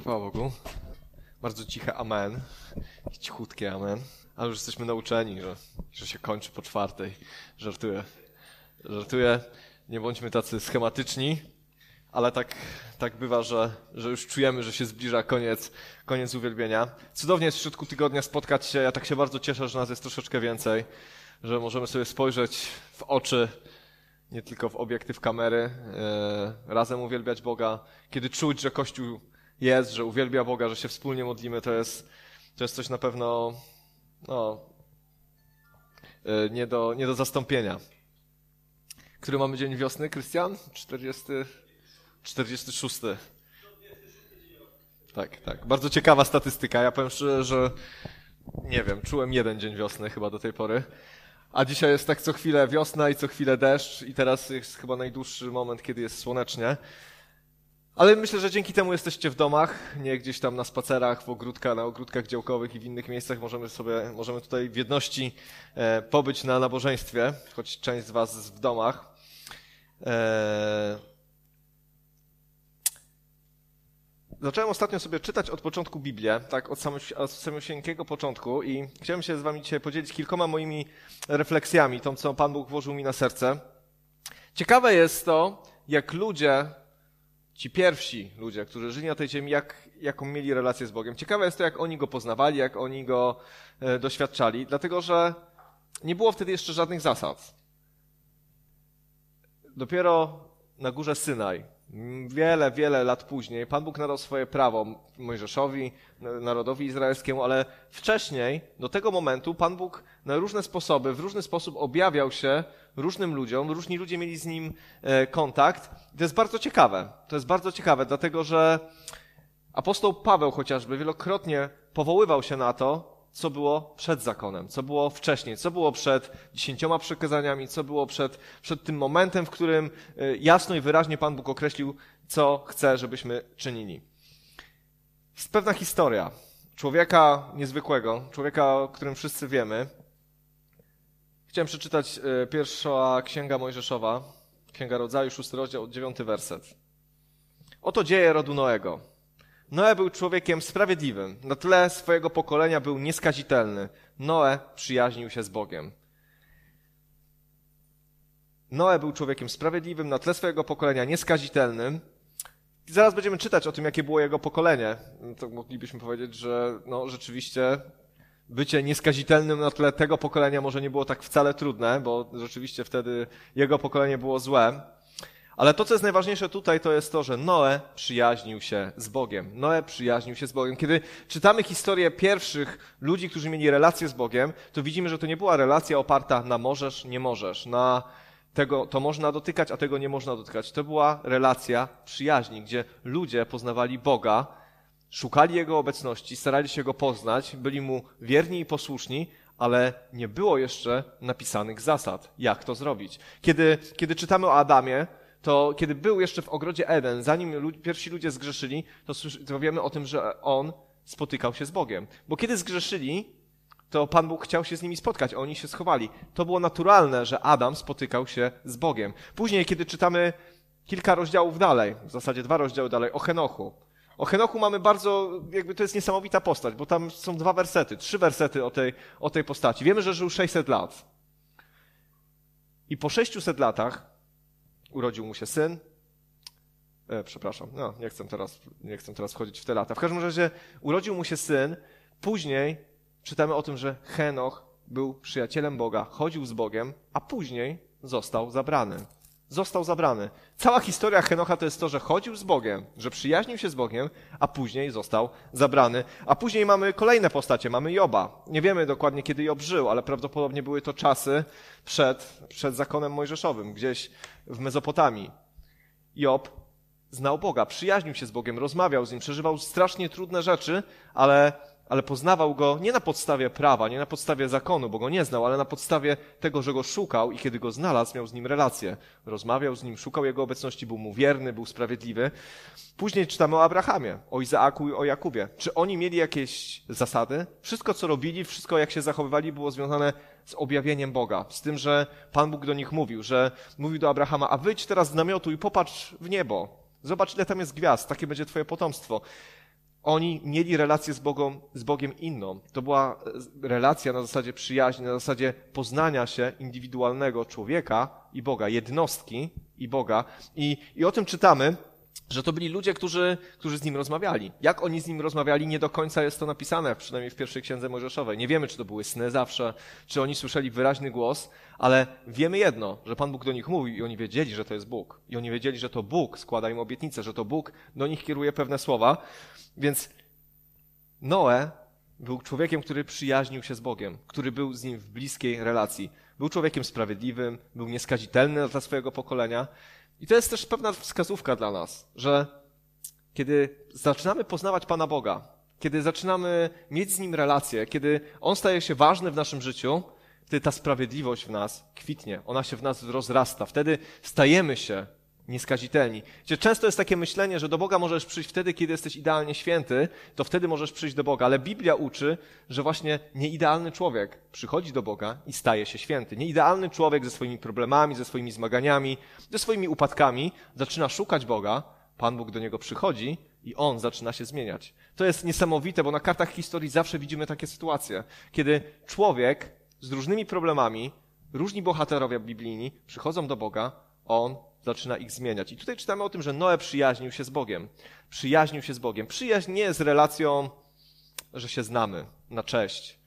Chwała Bogu. Bardzo ciche amen. Cichutkie amen. Ale już jesteśmy nauczeni, że, że się kończy po czwartej. Żartuję. Żartuję. Nie bądźmy tacy schematyczni, ale tak, tak bywa, że, że już czujemy, że się zbliża koniec, koniec uwielbienia. Cudownie jest w środku tygodnia spotkać się. Ja tak się bardzo cieszę, że nas jest troszeczkę więcej, że możemy sobie spojrzeć w oczy, nie tylko w obiektyw kamery, e, razem uwielbiać Boga. Kiedy czuć, że Kościół jest, że uwielbia Boga, że się wspólnie modlimy, to jest, to jest coś na pewno no, e, nie, do, nie do zastąpienia. Który mamy dzień wiosny, Krystian? 40, 46. Tak, tak. Bardzo ciekawa statystyka. Ja powiem szczerze, że nie wiem, czułem jeden dzień wiosny chyba do tej pory. A dzisiaj jest tak co chwilę wiosna i co chwilę deszcz i teraz jest chyba najdłuższy moment, kiedy jest słonecznie. Ale myślę, że dzięki temu jesteście w domach, nie gdzieś tam na spacerach, w ogródkach, na ogródkach działkowych i w innych miejscach. Możemy sobie, możemy tutaj w jedności e, pobyć na nabożeństwie, choć część z was jest w domach. E... Zacząłem ostatnio sobie czytać od początku Biblię, tak od, samosieńkiego początku i chciałem się z wami dzisiaj podzielić kilkoma moimi refleksjami, tą, co Pan Bóg włożył mi na serce. Ciekawe jest to, jak ludzie ci pierwsi ludzie, którzy żyli na tej ziemi, jak, jaką mieli relację z Bogiem. Ciekawe jest to, jak oni go poznawali, jak oni go e, doświadczali, dlatego że nie było wtedy jeszcze żadnych zasad. Dopiero na górze Synaj, wiele, wiele lat później, Pan Bóg nadał swoje prawo Mojżeszowi, narodowi izraelskiemu, ale wcześniej, do tego momentu, Pan Bóg na różne sposoby, w różny sposób objawiał się różnym ludziom, różni ludzie mieli z nim e, kontakt. To jest bardzo ciekawe. To jest bardzo ciekawe, dlatego że apostoł Paweł chociażby wielokrotnie powoływał się na to, co było przed zakonem, co było wcześniej, co było przed dziesięcioma przekazaniami, co było przed, przed tym momentem, w którym e, jasno i wyraźnie Pan Bóg określił, co chce, żebyśmy czynili. Jest pewna historia człowieka niezwykłego, człowieka, o którym wszyscy wiemy, Chciałem przeczytać e, pierwsza księga Mojżeszowa, księga rodzaju, szósty rozdział, dziewiąty werset. Oto dzieje rodu Noego. Noe był człowiekiem sprawiedliwym. Na tle swojego pokolenia był nieskazitelny. Noe przyjaźnił się z Bogiem. Noe był człowiekiem sprawiedliwym, na tle swojego pokolenia nieskazitelnym. I zaraz będziemy czytać o tym, jakie było jego pokolenie. To moglibyśmy powiedzieć, że no, rzeczywiście bycie nieskazitelnym na tle tego pokolenia może nie było tak wcale trudne, bo rzeczywiście wtedy jego pokolenie było złe. Ale to, co jest najważniejsze tutaj, to jest to, że Noe przyjaźnił się z Bogiem. Noe przyjaźnił się z Bogiem. Kiedy czytamy historię pierwszych ludzi, którzy mieli relację z Bogiem, to widzimy, że to nie była relacja oparta na możesz, nie możesz, na tego to można dotykać, a tego nie można dotykać. To była relacja przyjaźni, gdzie ludzie poznawali Boga, Szukali Jego obecności, starali się Go poznać, byli Mu wierni i posłuszni, ale nie było jeszcze napisanych zasad, jak to zrobić. Kiedy, kiedy czytamy o Adamie, to kiedy był jeszcze w ogrodzie Eden, zanim pierwsi ludzie zgrzeszyli, to, to wiemy o tym, że on spotykał się z Bogiem. Bo kiedy zgrzeszyli, to Pan Bóg chciał się z nimi spotkać, oni się schowali. To było naturalne, że Adam spotykał się z Bogiem. Później, kiedy czytamy kilka rozdziałów dalej, w zasadzie dwa rozdziały dalej, o Henochu, o Henochu mamy bardzo, jakby to jest niesamowita postać, bo tam są dwa wersety, trzy wersety o tej, o tej postaci. Wiemy, że żył 600 lat. I po 600 latach urodził mu się syn. E, przepraszam, no, nie chcę, teraz, nie chcę teraz wchodzić w te lata. W każdym razie urodził mu się syn. Później czytamy o tym, że Henoch był przyjacielem Boga, chodził z Bogiem, a później został zabrany został zabrany. Cała historia Henocha to jest to, że chodził z Bogiem, że przyjaźnił się z Bogiem, a później został zabrany. A później mamy kolejne postacie. Mamy Joba. Nie wiemy dokładnie, kiedy Job żył, ale prawdopodobnie były to czasy przed, przed zakonem mojżeszowym, gdzieś w Mezopotamii. Job znał Boga, przyjaźnił się z Bogiem, rozmawiał z Nim, przeżywał strasznie trudne rzeczy, ale ale poznawał go nie na podstawie prawa, nie na podstawie zakonu, bo go nie znał, ale na podstawie tego, że go szukał i kiedy go znalazł, miał z nim relację. Rozmawiał z nim, szukał jego obecności, był mu wierny, był sprawiedliwy. Później czytamy o Abrahamie, o Izaaku i o Jakubie. Czy oni mieli jakieś zasady? Wszystko, co robili, wszystko, jak się zachowywali, było związane z objawieniem Boga, z tym, że Pan Bóg do nich mówił, że mówił do Abrahama, a wyjdź teraz z namiotu i popatrz w niebo. Zobacz, ile tam jest gwiazd, takie będzie twoje potomstwo. Oni mieli relację z, Bogą, z Bogiem inną. To była e, relacja na zasadzie przyjaźni, na zasadzie poznania się indywidualnego człowieka i Boga, jednostki i Boga. I, i o tym czytamy że to byli ludzie, którzy, którzy z nim rozmawiali. Jak oni z nim rozmawiali, nie do końca jest to napisane, przynajmniej w pierwszej księdze Mojżeszowej. Nie wiemy, czy to były sny zawsze, czy oni słyszeli wyraźny głos, ale wiemy jedno, że Pan Bóg do nich mówił i oni wiedzieli, że to jest Bóg. I oni wiedzieli, że to Bóg składa im obietnicę, że to Bóg do nich kieruje pewne słowa. Więc Noe był człowiekiem, który przyjaźnił się z Bogiem, który był z nim w bliskiej relacji. Był człowiekiem sprawiedliwym, był nieskazitelny dla swojego pokolenia i to jest też pewna wskazówka dla nas, że kiedy zaczynamy poznawać Pana Boga, kiedy zaczynamy mieć z Nim relacje, kiedy On staje się ważny w naszym życiu, wtedy ta sprawiedliwość w nas kwitnie, ona się w nas rozrasta. Wtedy stajemy się nieskazitelni. Często jest takie myślenie, że do Boga możesz przyjść wtedy, kiedy jesteś idealnie święty, to wtedy możesz przyjść do Boga. Ale Biblia uczy, że właśnie nieidealny człowiek przychodzi do Boga i staje się święty. Nieidealny człowiek ze swoimi problemami, ze swoimi zmaganiami, ze swoimi upadkami zaczyna szukać Boga, Pan Bóg do niego przychodzi i on zaczyna się zmieniać. To jest niesamowite, bo na kartach historii zawsze widzimy takie sytuacje, kiedy człowiek z różnymi problemami, różni bohaterowie biblijni przychodzą do Boga, on zaczyna ich zmieniać. I tutaj czytamy o tym, że Noe przyjaźnił się z Bogiem. Przyjaźnił się z Bogiem. Przyjaźń nie jest relacją, że się znamy na cześć,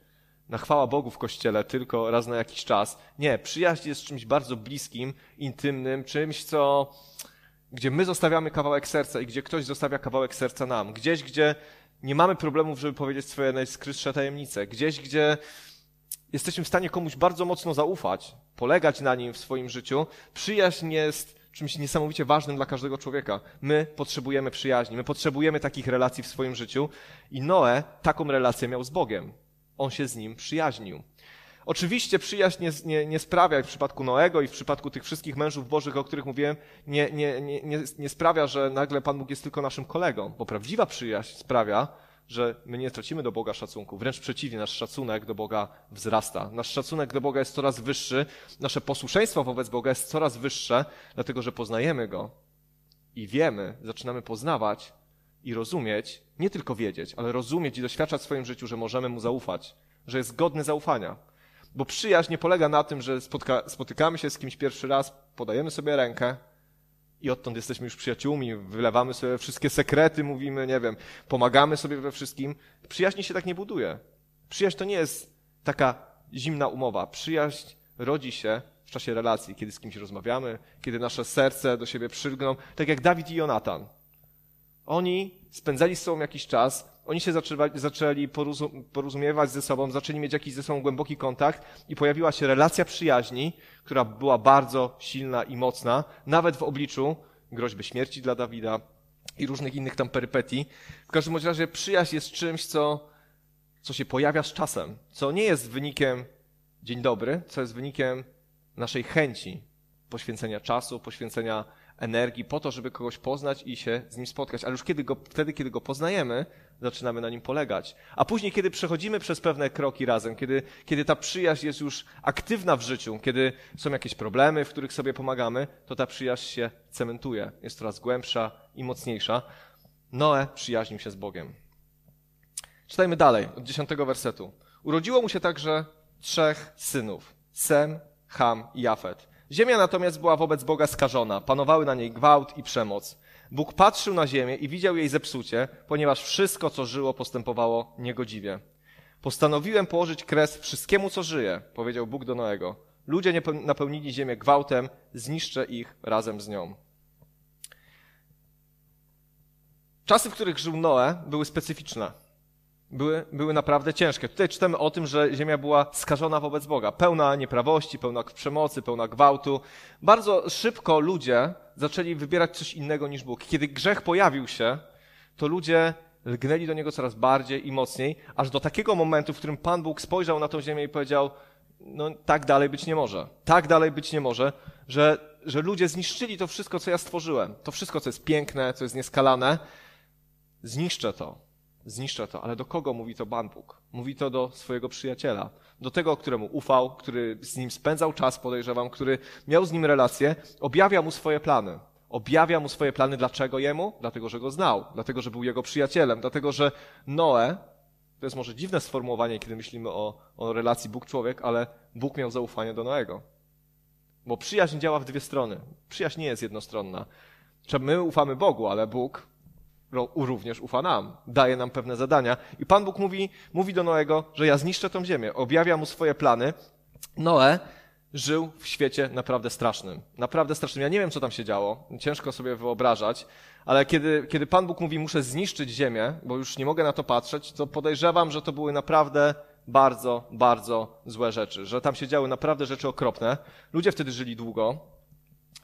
na chwała Bogu w kościele tylko raz na jakiś czas. Nie, przyjaźń jest czymś bardzo bliskim, intymnym, czymś, co, gdzie my zostawiamy kawałek serca i gdzie ktoś zostawia kawałek serca nam. Gdzieś, gdzie nie mamy problemów, żeby powiedzieć swoje najskrytsze tajemnice. Gdzieś, gdzie jesteśmy w stanie komuś bardzo mocno zaufać, polegać na nim w swoim życiu. Przyjaźń jest czymś niesamowicie ważnym dla każdego człowieka. My potrzebujemy przyjaźni, my potrzebujemy takich relacji w swoim życiu i Noe taką relację miał z Bogiem. On się z nim przyjaźnił. Oczywiście przyjaźń nie, nie, nie sprawia w przypadku Noego i w przypadku tych wszystkich mężów bożych, o których mówiłem, nie, nie, nie, nie sprawia, że nagle Pan Bóg jest tylko naszym kolegą, bo prawdziwa przyjaźń sprawia, że my nie tracimy do Boga szacunku. Wręcz przeciwnie, nasz szacunek do Boga wzrasta. Nasz szacunek do Boga jest coraz wyższy, nasze posłuszeństwo wobec Boga jest coraz wyższe, dlatego że poznajemy Go i wiemy, zaczynamy poznawać i rozumieć, nie tylko wiedzieć, ale rozumieć i doświadczać w swoim życiu, że możemy Mu zaufać, że jest godny zaufania. Bo przyjaźń nie polega na tym, że spotka, spotykamy się z kimś pierwszy raz, podajemy sobie rękę, i odtąd jesteśmy już przyjaciółmi, wylewamy sobie wszystkie sekrety, mówimy, nie wiem, pomagamy sobie we wszystkim. Przyjaźń się tak nie buduje. Przyjaźń to nie jest taka zimna umowa. Przyjaźń rodzi się w czasie relacji, kiedy z kimś rozmawiamy, kiedy nasze serce do siebie przylgną, tak jak Dawid i Jonatan. Oni spędzali z sobą jakiś czas, oni się zaczęli, porozumiewać ze sobą, zaczęli mieć jakiś ze sobą głęboki kontakt i pojawiła się relacja przyjaźni, która była bardzo silna i mocna, nawet w obliczu groźby śmierci dla Dawida i różnych innych tam perypetii. W każdym razie przyjaźń jest czymś, co, co się pojawia z czasem, co nie jest wynikiem dzień dobry, co jest wynikiem naszej chęci poświęcenia czasu, poświęcenia energii po to, żeby kogoś poznać i się z nim spotkać. Ale już kiedy go, wtedy, kiedy go poznajemy, zaczynamy na nim polegać. A później, kiedy przechodzimy przez pewne kroki razem, kiedy, kiedy ta przyjaźń jest już aktywna w życiu, kiedy są jakieś problemy, w których sobie pomagamy, to ta przyjaźń się cementuje. Jest coraz głębsza i mocniejsza. Noe przyjaźnił się z Bogiem. Czytajmy dalej, od dziesiątego wersetu. Urodziło mu się także trzech synów. Sem, Ham i Jafet. Ziemia natomiast była wobec Boga skażona, panowały na niej gwałt i przemoc. Bóg patrzył na ziemię i widział jej zepsucie, ponieważ wszystko, co żyło, postępowało niegodziwie. Postanowiłem położyć kres wszystkiemu, co żyje, powiedział Bóg do Noego. Ludzie napełnili ziemię gwałtem, zniszczę ich razem z nią. Czasy, w których żył Noe, były specyficzne były, były naprawdę ciężkie. Tutaj czytamy o tym, że ziemia była skażona wobec Boga, pełna nieprawości, pełna przemocy, pełna gwałtu. Bardzo szybko ludzie zaczęli wybierać coś innego niż Bóg. Kiedy grzech pojawił się, to ludzie lgnęli do niego coraz bardziej i mocniej, aż do takiego momentu, w którym Pan Bóg spojrzał na tą ziemię i powiedział, no tak dalej być nie może. Tak dalej być nie może, że, że ludzie zniszczyli to wszystko, co ja stworzyłem. To wszystko, co jest piękne, co jest nieskalane. Zniszczę to zniszczę to. Ale do kogo mówi to Pan Bóg? Mówi to do swojego przyjaciela. Do tego, któremu ufał, który z nim spędzał czas, podejrzewam, który miał z nim relację, objawia mu swoje plany. Objawia mu swoje plany. Dlaczego jemu? Dlatego, że go znał. Dlatego, że był jego przyjacielem. Dlatego, że Noe, to jest może dziwne sformułowanie, kiedy myślimy o, o relacji Bóg-człowiek, ale Bóg miał zaufanie do Noego. Bo przyjaźń działa w dwie strony. Przyjaźń nie jest jednostronna. My ufamy Bogu, ale Bóg również ufa nam, daje nam pewne zadania. I Pan Bóg mówi, mówi do Noego, że ja zniszczę tą ziemię, objawia mu swoje plany. Noe żył w świecie naprawdę strasznym. Naprawdę strasznym. Ja nie wiem, co tam się działo. Ciężko sobie wyobrażać. Ale kiedy, kiedy Pan Bóg mówi, muszę zniszczyć ziemię, bo już nie mogę na to patrzeć, to podejrzewam, że to były naprawdę bardzo, bardzo złe rzeczy. Że tam się działy naprawdę rzeczy okropne. Ludzie wtedy żyli długo.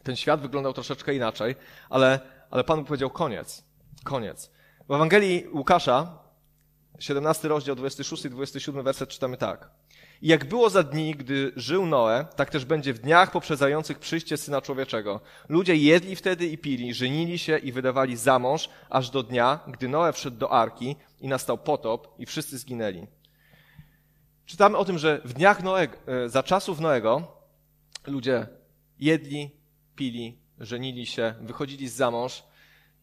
Ten świat wyglądał troszeczkę inaczej, ale, ale Pan Bóg powiedział koniec. Koniec. W Ewangelii Łukasza, 17 rozdział, 26 i 27 werset czytamy tak. I jak było za dni, gdy żył Noe, tak też będzie w dniach poprzedzających przyjście Syna Człowieczego. Ludzie jedli wtedy i pili, żenili się i wydawali za mąż, aż do dnia, gdy Noe wszedł do Arki i nastał potop i wszyscy zginęli. Czytamy o tym, że w dniach Noego, e, za czasów Noego ludzie jedli, pili, żenili się, wychodzili za mąż,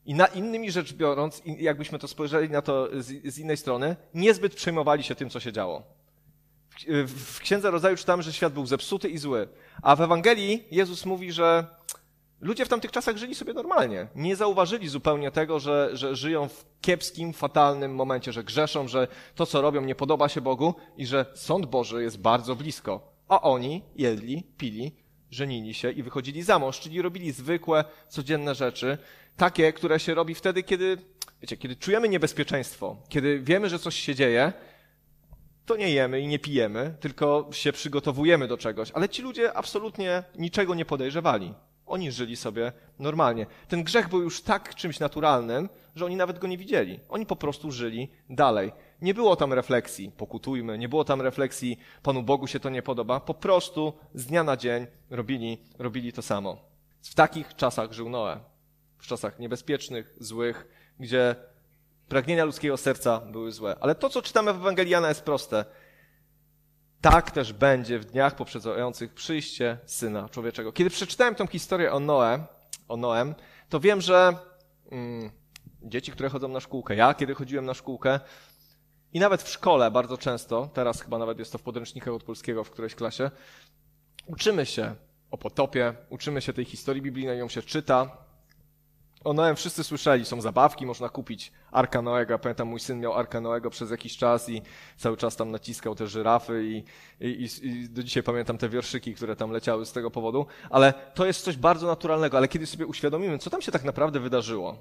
i na innymi rzecz biorąc, jakbyśmy to spojrzeli na to z, z innej strony, niezbyt przejmowali się tym, co się działo. W, Księdze Rodzaju czytamy, że świat był zepsuty i zły. A w Ewangelii Jezus mówi, że ludzie w tamtych czasach żyli sobie normalnie. Nie zauważyli zupełnie tego, że, że żyją w kiepskim, fatalnym momencie, że grzeszą, że to, co robią, nie podoba się Bogu i że sąd Boży jest bardzo blisko. A oni jedli, pili, żenili się i wychodzili za mąż, czyli robili zwykłe, codzienne rzeczy, takie, które się robi wtedy, kiedy, wiecie, kiedy czujemy niebezpieczeństwo, kiedy wiemy, że coś się dzieje, to nie jemy i nie pijemy, tylko się przygotowujemy do czegoś. Ale ci ludzie absolutnie niczego nie podejrzewali. Oni żyli sobie normalnie. Ten grzech był już tak czymś naturalnym, że oni nawet go nie widzieli. Oni po prostu żyli dalej. Nie było tam refleksji, pokutujmy, nie było tam refleksji, Panu Bogu się to nie podoba. Po prostu z dnia na dzień robili, robili to samo. W takich czasach żył Noe w czasach niebezpiecznych, złych, gdzie pragnienia ludzkiego serca były złe. Ale to, co czytamy w Ewangeliana jest proste. Tak też będzie w dniach poprzedzających przyjście Syna Człowieczego. Kiedy przeczytałem tą historię o Noe, o Noem, to wiem, że mm, dzieci, które chodzą na szkółkę, ja kiedy chodziłem na szkółkę i nawet w szkole bardzo często, teraz chyba nawet jest to w podręcznikach od polskiego w którejś klasie, uczymy się o potopie, uczymy się tej historii biblijnej, ją się czyta, o Noem wszyscy słyszeli, są zabawki, można kupić Arka Noego. Pamiętam, mój syn miał Arka Noego przez jakiś czas i cały czas tam naciskał te żyrafy i, i, i, do dzisiaj pamiętam te wierszyki, które tam leciały z tego powodu. Ale to jest coś bardzo naturalnego. Ale kiedy sobie uświadomimy, co tam się tak naprawdę wydarzyło,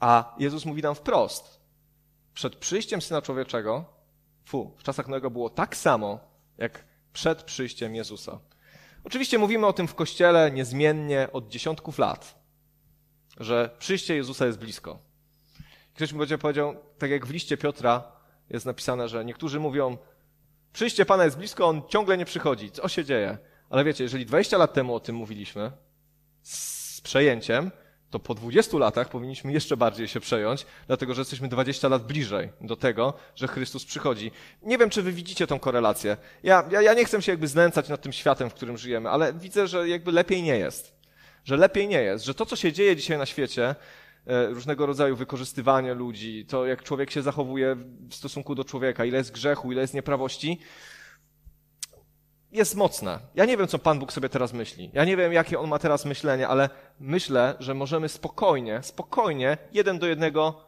a Jezus mówi nam wprost, przed przyjściem Syna Człowieczego, fu, w czasach Noego było tak samo, jak przed przyjściem Jezusa. Oczywiście mówimy o tym w Kościele niezmiennie od dziesiątków lat że przyjście Jezusa jest blisko. Ktoś mi będzie powiedział, tak jak w liście Piotra jest napisane, że niektórzy mówią, przyjście Pana jest blisko, On ciągle nie przychodzi. Co się dzieje? Ale wiecie, jeżeli 20 lat temu o tym mówiliśmy, z przejęciem, to po 20 latach powinniśmy jeszcze bardziej się przejąć, dlatego że jesteśmy 20 lat bliżej do tego, że Chrystus przychodzi. Nie wiem, czy wy widzicie tą korelację. Ja, ja, ja nie chcę się jakby znęcać nad tym światem, w którym żyjemy, ale widzę, że jakby lepiej nie jest że lepiej nie jest, że to, co się dzieje dzisiaj na świecie, e, różnego rodzaju wykorzystywanie ludzi, to jak człowiek się zachowuje w stosunku do człowieka, ile jest grzechu, ile jest nieprawości, jest mocne. Ja nie wiem, co Pan Bóg sobie teraz myśli. Ja nie wiem, jakie On ma teraz myślenie, ale myślę, że możemy spokojnie, spokojnie, jeden do jednego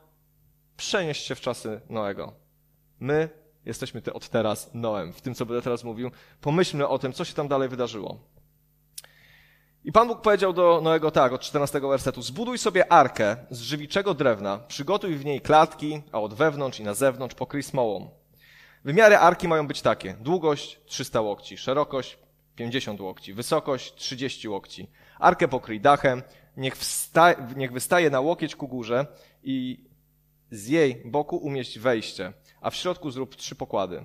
przenieść się w czasy Noego. My jesteśmy ty od teraz Noem. W tym, co będę teraz mówił, pomyślmy o tym, co się tam dalej wydarzyło. I Pan Bóg powiedział do Noego tak, od 14 wersetu, zbuduj sobie arkę z żywiczego drewna, przygotuj w niej klatki, a od wewnątrz i na zewnątrz pokryj smołą. Wymiary arki mają być takie, długość 300 łokci, szerokość 50 łokci, wysokość 30 łokci. Arkę pokryj dachem, niech, wsta niech wystaje na łokieć ku górze i z jej boku umieść wejście, a w środku zrób trzy pokłady.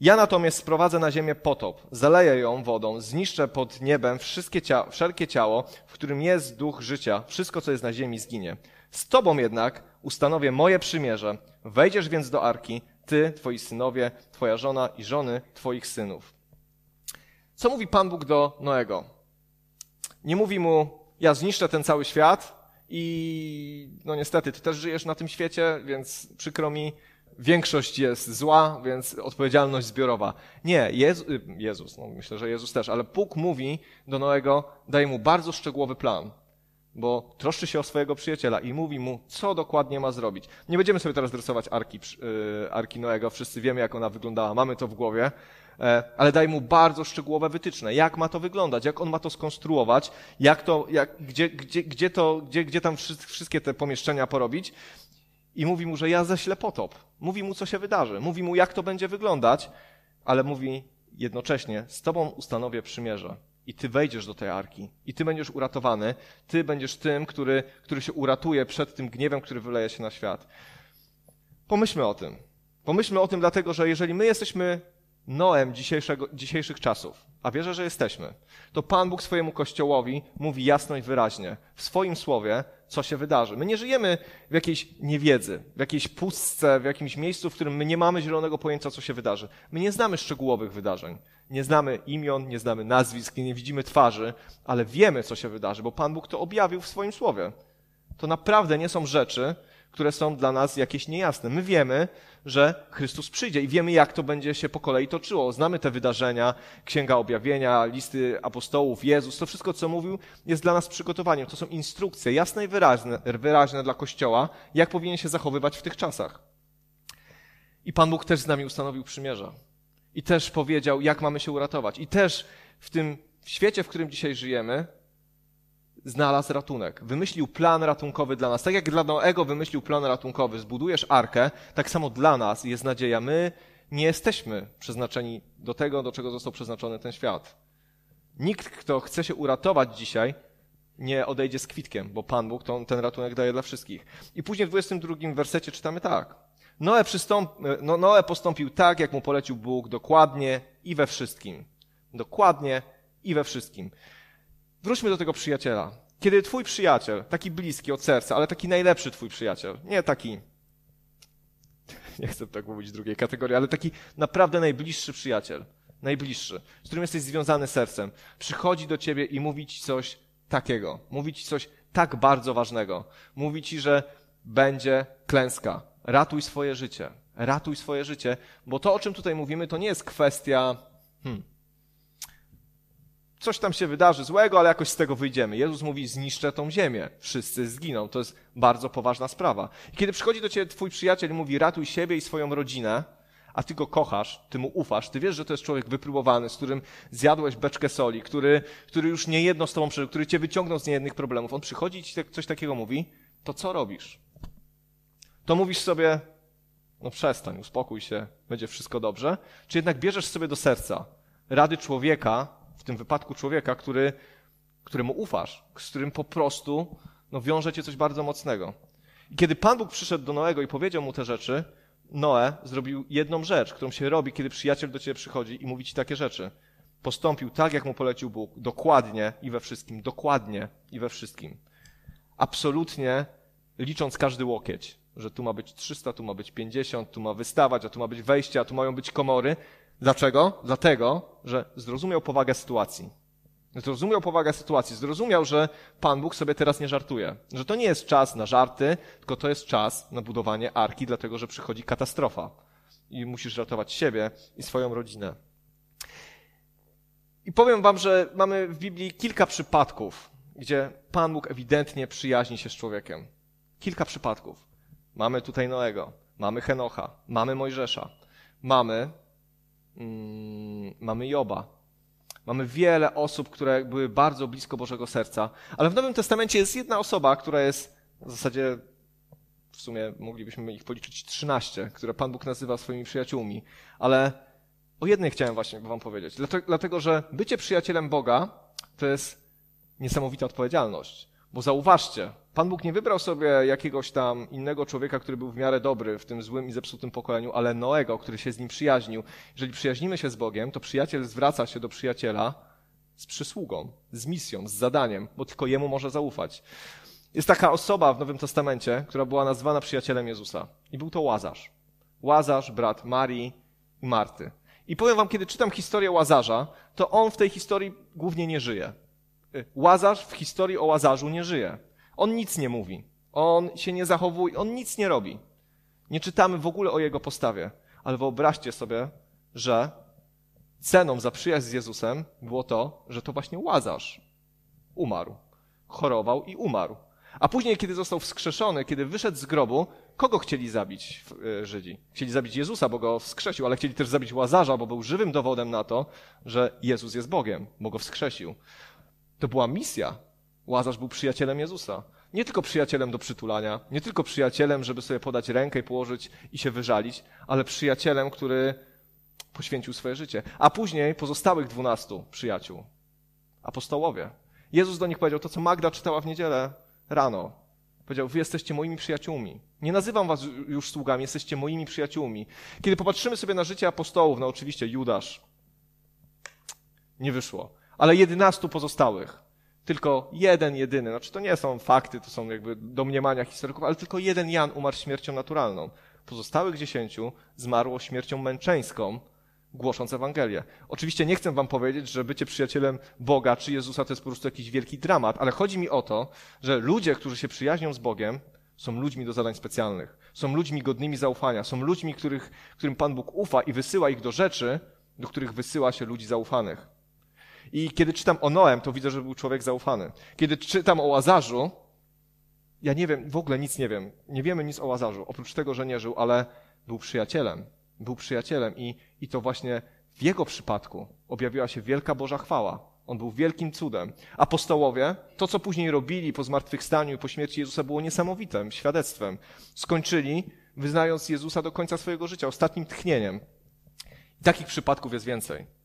Ja natomiast sprowadzę na ziemię potop, zaleję ją wodą, zniszczę pod niebem wszystkie cia wszelkie ciało, w którym jest duch życia, wszystko, co jest na ziemi, zginie. Z tobą jednak ustanowię moje przymierze. Wejdziesz więc do arki, ty, twoi synowie, twoja żona i żony twoich synów. Co mówi Pan Bóg do Noego? Nie mówi mu, ja zniszczę ten cały świat i no niestety, ty też żyjesz na tym świecie, więc przykro mi, większość jest zła, więc odpowiedzialność zbiorowa. Nie, Jezu, y, Jezus, no myślę, że Jezus też, ale Bóg mówi do Noego, daje mu bardzo szczegółowy plan, bo troszczy się o swojego przyjaciela i mówi mu, co dokładnie ma zrobić. Nie będziemy sobie teraz rysować arki, yy, arki Noego, wszyscy wiemy, jak ona wyglądała, mamy to w głowie, E, ale daje mu bardzo szczegółowe wytyczne, jak ma to wyglądać, jak on ma to skonstruować, jak to, jak, gdzie, gdzie, gdzie, to, gdzie, gdzie tam wszystkie te pomieszczenia porobić. I mówi mu, że ja ześlę potop. Mówi mu, co się wydarzy. Mówi mu, jak to będzie wyglądać, ale mówi jednocześnie, z tobą ustanowię przymierze. I ty wejdziesz do tej arki. I ty będziesz uratowany. Ty będziesz tym, który, który się uratuje przed tym gniewem, który wyleje się na świat. Pomyślmy o tym. Pomyślmy o tym dlatego, że jeżeli my jesteśmy Noem dzisiejszych czasów, a wierzę, że jesteśmy, to Pan Bóg swojemu Kościołowi mówi jasno i wyraźnie w swoim słowie, co się wydarzy. My nie żyjemy w jakiejś niewiedzy, w jakiejś pustce, w jakimś miejscu, w którym my nie mamy zielonego pojęcia, co się wydarzy. My nie znamy szczegółowych wydarzeń. Nie znamy imion, nie znamy nazwisk, nie widzimy twarzy, ale wiemy, co się wydarzy, bo Pan Bóg to objawił w swoim słowie. To naprawdę nie są rzeczy, które są dla nas jakieś niejasne. My wiemy, że Chrystus przyjdzie i wiemy, jak to będzie się po kolei toczyło. Znamy te wydarzenia, Księga Objawienia, listy apostołów, Jezus, to wszystko, co mówił, jest dla nas przygotowaniem. To są instrukcje jasne i wyraźne, wyraźne dla Kościoła, jak powinien się zachowywać w tych czasach. I Pan Bóg też z nami ustanowił przymierza. I też powiedział, jak mamy się uratować. I też w tym świecie, w którym dzisiaj żyjemy, znalazł ratunek. Wymyślił plan ratunkowy dla nas. Tak jak dla Noego wymyślił plan ratunkowy, zbudujesz arkę, tak samo dla nas jest nadzieja. My nie jesteśmy przeznaczeni do tego, do czego został przeznaczony ten świat. Nikt, kto chce się uratować dzisiaj, nie odejdzie z kwitkiem, bo Pan Bóg ten ratunek daje dla wszystkich. I później w 22 wersecie czytamy tak. Noe, przystąp, no, Noe postąpił tak, jak mu polecił Bóg, dokładnie i we wszystkim. Dokładnie i we wszystkim. Wróćmy do tego przyjaciela. Kiedy twój przyjaciel, taki bliski od serca, ale taki najlepszy twój przyjaciel, nie taki, nie chcę tak mówić drugiej kategorii, ale taki naprawdę najbliższy przyjaciel, najbliższy, z którym jesteś związany sercem, przychodzi do ciebie i mówi ci coś takiego, mówi ci coś tak bardzo ważnego. Mówi ci, że będzie klęska. Ratuj swoje życie. Ratuj swoje życie, bo to, o czym tutaj mówimy, to nie jest kwestia, hmm, coś tam się wydarzy złego, ale jakoś z tego wyjdziemy. Jezus mówi, zniszczę tą ziemię. Wszyscy zginą. To jest bardzo poważna sprawa. I kiedy przychodzi do ciebie twój przyjaciel i mówi, ratuj siebie i swoją rodzinę, a ty go kochasz, ty mu ufasz, ty wiesz, że to jest człowiek wypróbowany, z którym zjadłeś beczkę soli, który, który już nie jedno z tobą przeżył, który cię wyciągnął z niejednych problemów. On przychodzi i ci tak, coś takiego mówi, to co robisz? To mówisz sobie, no przestań, uspokój się, będzie wszystko dobrze. Czy jednak bierzesz sobie do serca rady człowieka, w tym wypadku człowieka, który, któremu ufasz, z którym po prostu no, wiąże cię coś bardzo mocnego. I kiedy Pan Bóg przyszedł do Noego i powiedział mu te rzeczy, Noe zrobił jedną rzecz, którą się robi, kiedy przyjaciel do ciebie przychodzi i mówi ci takie rzeczy. Postąpił tak, jak mu polecił Bóg, dokładnie i we wszystkim, dokładnie i we wszystkim. Absolutnie licząc każdy łokieć, że tu ma być 300, tu ma być 50, tu ma wystawać, a tu ma być wejście, a tu mają być komory. Dlaczego? Dlatego, że zrozumiał powagę sytuacji. Zrozumiał powagę sytuacji, zrozumiał, że Pan Bóg sobie teraz nie żartuje. Że to nie jest czas na żarty, tylko to jest czas na budowanie arki, dlatego że przychodzi katastrofa. I musisz ratować siebie i swoją rodzinę. I powiem Wam, że mamy w Biblii kilka przypadków, gdzie Pan Bóg ewidentnie przyjaźni się z człowiekiem. Kilka przypadków. Mamy tutaj Noego, mamy Henocha, mamy Mojżesza, mamy Mm, mamy Joba. Mamy wiele osób, które były bardzo blisko Bożego Serca, ale w Nowym Testamencie jest jedna osoba, która jest w zasadzie, w sumie moglibyśmy ich policzyć 13, które Pan Bóg nazywa swoimi przyjaciółmi, ale o jednej chciałem właśnie Wam powiedzieć. Dlatego, że bycie przyjacielem Boga to jest niesamowita odpowiedzialność. Bo zauważcie, Pan Bóg nie wybrał sobie jakiegoś tam innego człowieka, który był w miarę dobry w tym złym i zepsutym pokoleniu, ale Noego, który się z nim przyjaźnił. Jeżeli przyjaźnimy się z Bogiem, to przyjaciel zwraca się do przyjaciela z przysługą, z misją, z zadaniem, bo tylko jemu może zaufać. Jest taka osoba w Nowym Testamencie, która była nazwana przyjacielem Jezusa. I był to Łazarz. Łazarz, brat Marii i Marty. I powiem wam, kiedy czytam historię Łazarza, to on w tej historii głównie nie żyje. Y, Łazarz w historii o Łazarzu nie żyje. On nic nie mówi. On się nie zachowuje, on nic nie robi. Nie czytamy w ogóle o jego postawie. Ale wyobraźcie sobie, że ceną za przyjaźń z Jezusem było to, że to właśnie Łazarz umarł. Chorował i umarł. A później, kiedy został wskrzeszony, kiedy wyszedł z grobu, kogo chcieli zabić e, Żydzi? Chcieli zabić Jezusa, bo go wskrzesił, ale chcieli też zabić Łazarza, bo był żywym dowodem na to, że Jezus jest Bogiem, bo go wskrzesił. To była misja. Łazarz był przyjacielem Jezusa. Nie tylko przyjacielem do przytulania, nie tylko przyjacielem, żeby sobie podać rękę i położyć i się wyżalić, ale przyjacielem, który poświęcił swoje życie. A później pozostałych dwunastu przyjaciół, apostołowie. Jezus do nich powiedział to, co Magda czytała w niedzielę rano. Powiedział, wy jesteście moimi przyjaciółmi. Nie nazywam was już sługami, jesteście moimi przyjaciółmi. Kiedy popatrzymy sobie na życie apostołów, no oczywiście Judasz, nie wyszło, ale jedynastu pozostałych, tylko jeden, jedyny, znaczy to nie są fakty, to są jakby domniemania historyków, ale tylko jeden Jan umarł śmiercią naturalną. Pozostałych dziesięciu zmarło śmiercią męczeńską, głosząc Ewangelię. Oczywiście nie chcę wam powiedzieć, że bycie przyjacielem Boga czy Jezusa to jest po prostu jakiś wielki dramat, ale chodzi mi o to, że ludzie, którzy się przyjaźnią z Bogiem, są ludźmi do zadań specjalnych. Są ludźmi godnymi zaufania. Są ludźmi, których, którym Pan Bóg ufa i wysyła ich do rzeczy, do których wysyła się ludzi zaufanych. I kiedy czytam o Noem, to widzę, że był człowiek zaufany. Kiedy czytam o Łazarzu, ja nie wiem, w ogóle nic nie wiem. Nie wiemy nic o Łazarzu, oprócz tego, że nie żył, ale był przyjacielem. Był przyjacielem i, i to właśnie w jego przypadku objawiła się wielka Boża chwała. On był wielkim cudem. Apostołowie, to co później robili po zmartwychwstaniu i po śmierci Jezusa było niesamowitym świadectwem. Skończyli wyznając Jezusa do końca swojego życia, ostatnim tchnieniem. I takich przypadków jest więcej.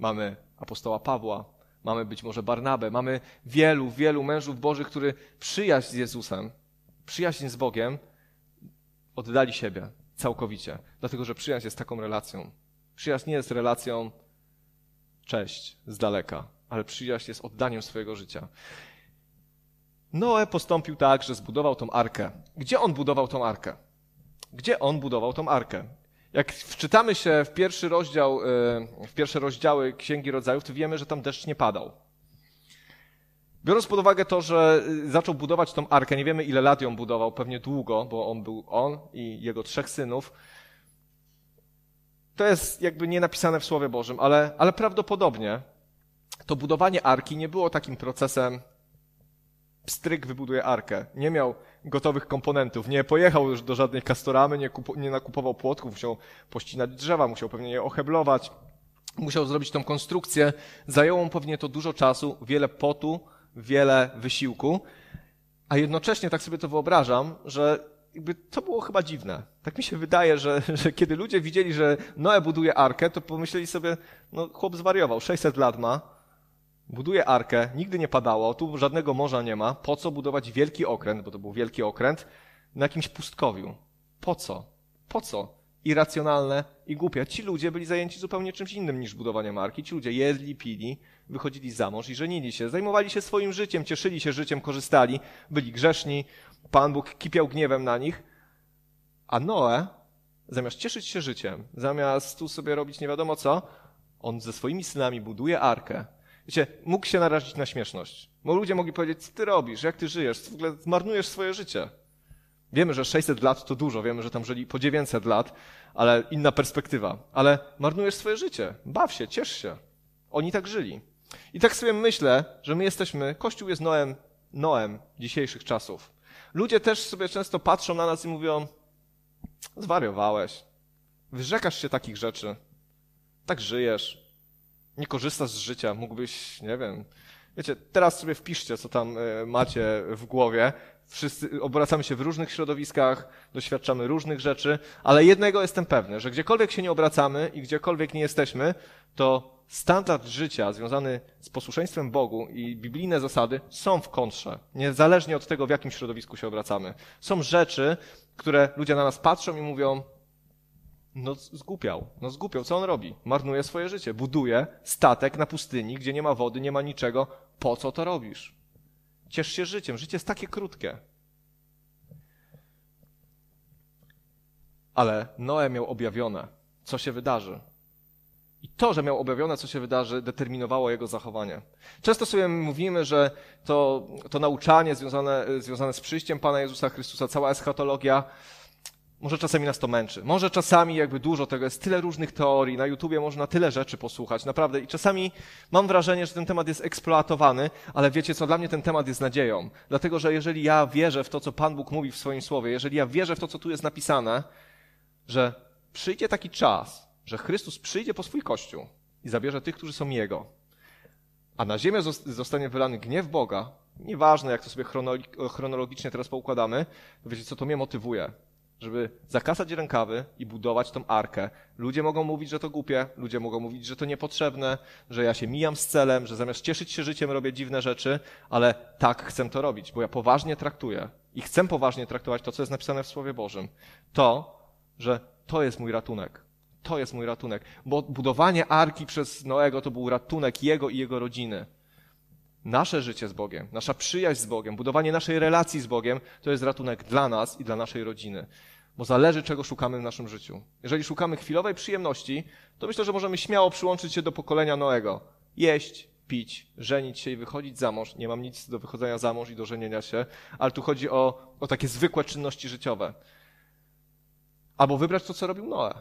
Mamy apostoła Pawła, mamy być może Barnabę, mamy wielu, wielu mężów Bożych, którzy przyjaźń z Jezusem, przyjaźń z Bogiem oddali siebie całkowicie, dlatego że przyjaźń jest taką relacją. Przyjaźń nie jest relacją cześć z daleka, ale przyjaźń jest oddaniem swojego życia. Noe postąpił tak, że zbudował tą arkę. Gdzie on budował tą arkę? Gdzie on budował tą arkę? Jak wczytamy się w pierwszy rozdział, y, w pierwsze rozdziały Księgi Rodzajów, to wiemy, że tam deszcz nie padał. Biorąc pod uwagę to, że y, zaczął budować tą arkę, nie wiemy ile lat ją budował, pewnie długo, bo on był on i jego trzech synów. To jest jakby nie napisane w Słowie Bożym, ale, ale prawdopodobnie to budowanie arki nie było takim procesem pstryk wybuduje arkę. Nie miał gotowych komponentów, nie pojechał już do żadnej kastoramy, nie, kupo, nie nakupował płotków, musiał pościnać drzewa, musiał pewnie je oheblować, musiał zrobić tą konstrukcję. Zajęło mu pewnie to dużo czasu, wiele potu, wiele wysiłku, a jednocześnie tak sobie to wyobrażam, że jakby to było chyba dziwne. Tak mi się wydaje, że, że kiedy ludzie widzieli, że Noe buduje arkę, to pomyśleli sobie, no chłop zwariował, 600 lat ma, buduje arkę, nigdy nie padało, tu żadnego morza nie ma, po co budować wielki okręt, bo to był wielki okręt, na jakimś pustkowiu? Po co? Po co? Irracjonalne i głupie. Ci ludzie byli zajęci zupełnie czymś innym niż budowanie marki. Ci ludzie jedli, pili, wychodzili za mąż i żenili się. Zajmowali się swoim życiem, cieszyli się życiem, korzystali, byli grzeszni. Pan Bóg kipiał gniewem na nich. A Noe, zamiast cieszyć się życiem, zamiast tu sobie robić nie wiadomo co, on ze swoimi synami buduje arkę, Wiecie, mógł się narazić na śmieszność. Bo ludzie mogli powiedzieć, co ty robisz, jak ty żyjesz, w ogóle zmarnujesz swoje życie. Wiemy, że 600 lat to dużo, wiemy, że tam żyli po 900 lat, ale inna perspektywa. Ale marnujesz swoje życie. Baw się, ciesz się. Oni tak żyli. I tak sobie myślę, że my jesteśmy, Kościół jest Noem, Noem dzisiejszych czasów. Ludzie też sobie często patrzą na nas i mówią, zwariowałeś, wyrzekasz się takich rzeczy, tak żyjesz, nie korzystasz z życia, mógłbyś, nie wiem. Wiecie, teraz sobie wpiszcie, co tam e, macie w głowie. Wszyscy obracamy się w różnych środowiskach, doświadczamy różnych rzeczy, ale jednego jestem pewny, że gdziekolwiek się nie obracamy i gdziekolwiek nie jesteśmy, to standard życia związany z posłuszeństwem Bogu i biblijne zasady są w kontrze, niezależnie od tego, w jakim środowisku się obracamy. Są rzeczy, które ludzie na nas patrzą i mówią, no zgłupiał, no zgłupiał. Co on robi? Marnuje swoje życie. Buduje statek na pustyni, gdzie nie ma wody, nie ma niczego. Po co to robisz? Ciesz się życiem. Życie jest takie krótkie. Ale Noe miał objawione, co się wydarzy. I to, że miał objawione, co się wydarzy, determinowało jego zachowanie. Często sobie mówimy, że to, to nauczanie związane, związane z przyjściem Pana Jezusa Chrystusa, cała eschatologia, może czasami nas to męczy. Może czasami jakby dużo tego jest, tyle różnych teorii, na YouTubie można tyle rzeczy posłuchać, naprawdę. I czasami mam wrażenie, że ten temat jest eksploatowany, ale wiecie co, dla mnie ten temat jest nadzieją. Dlatego, że jeżeli ja wierzę w to, co Pan Bóg mówi w swoim słowie, jeżeli ja wierzę w to, co tu jest napisane, że przyjdzie taki czas, że Chrystus przyjdzie po swój Kościół i zabierze tych, którzy są Jego, a na ziemię zostanie wylany gniew Boga, nieważne jak to sobie chronologicznie teraz poukładamy, wiecie co, to mnie motywuje żeby zakasać rękawy i budować tą arkę. Ludzie mogą mówić, że to głupie, ludzie mogą mówić, że to niepotrzebne, że ja się mijam z celem, że zamiast cieszyć się życiem robię dziwne rzeczy, ale tak chcę to robić, bo ja poważnie traktuję i chcę poważnie traktować to, co jest napisane w Słowie Bożym. To, że to jest mój ratunek. To jest mój ratunek, bo budowanie arki przez Noego to był ratunek jego i jego rodziny. Nasze życie z Bogiem, nasza przyjaźń z Bogiem, budowanie naszej relacji z Bogiem to jest ratunek dla nas i dla naszej rodziny. Bo zależy, czego szukamy w naszym życiu. Jeżeli szukamy chwilowej przyjemności, to myślę, że możemy śmiało przyłączyć się do pokolenia Noego. Jeść, pić, żenić się i wychodzić za mąż. Nie mam nic do wychodzenia za mąż i do żenienia się, ale tu chodzi o, o takie zwykłe czynności życiowe. Albo wybrać to, co robił Noe.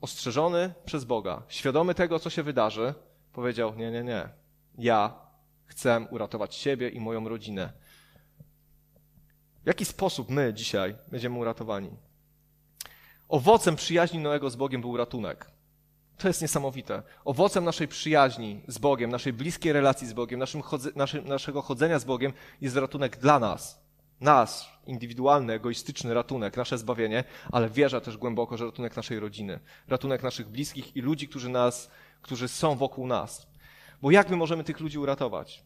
Ostrzeżony przez Boga, świadomy tego, co się wydarzy, powiedział: Nie, nie, nie. Ja Chcę uratować siebie i moją rodzinę. W jaki sposób my dzisiaj będziemy uratowani? Owocem przyjaźni Noego z Bogiem był ratunek. To jest niesamowite. Owocem naszej przyjaźni z Bogiem, naszej bliskiej relacji z Bogiem, naszym chodze, naszy, naszego chodzenia z Bogiem jest ratunek dla nas. Nas, indywidualny, egoistyczny ratunek, nasze zbawienie, ale wierzę też głęboko, że ratunek naszej rodziny, ratunek naszych bliskich i ludzi, którzy nas, którzy są wokół nas. Bo jak my możemy tych ludzi uratować?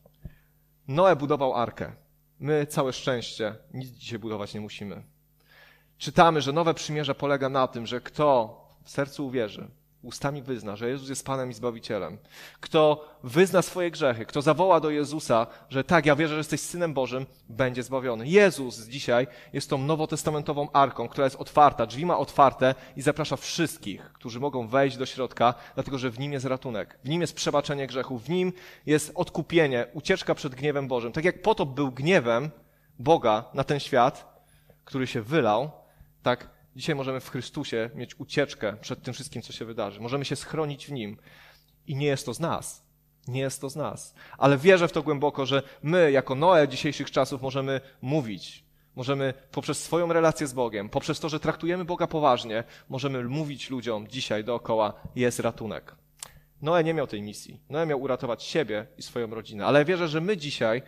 Noe budował arkę. My całe szczęście nic dzisiaj budować nie musimy. Czytamy, że nowe przymierze polega na tym, że kto w sercu uwierzy, ustami wyzna, że Jezus jest Panem i Zbawicielem, kto wyzna swoje grzechy, kto zawoła do Jezusa, że tak, ja wierzę, że jesteś Synem Bożym, będzie zbawiony. Jezus dzisiaj jest tą nowotestamentową arką, która jest otwarta, drzwi ma otwarte i zaprasza wszystkich, którzy mogą wejść do środka, dlatego że w nim jest ratunek, w nim jest przebaczenie grzechów, w nim jest odkupienie, ucieczka przed gniewem Bożym. Tak jak potop był gniewem Boga na ten świat, który się wylał, tak Dzisiaj możemy w Chrystusie mieć ucieczkę przed tym wszystkim, co się wydarzy. Możemy się schronić w Nim. I nie jest to z nas. Nie jest to z nas. Ale wierzę w to głęboko, że my, jako Noe dzisiejszych czasów, możemy mówić. Możemy poprzez swoją relację z Bogiem, poprzez to, że traktujemy Boga poważnie, możemy mówić ludziom dzisiaj dookoła, jest ratunek. Noe nie miał tej misji. Noe miał uratować siebie i swoją rodzinę. Ale wierzę, że my dzisiaj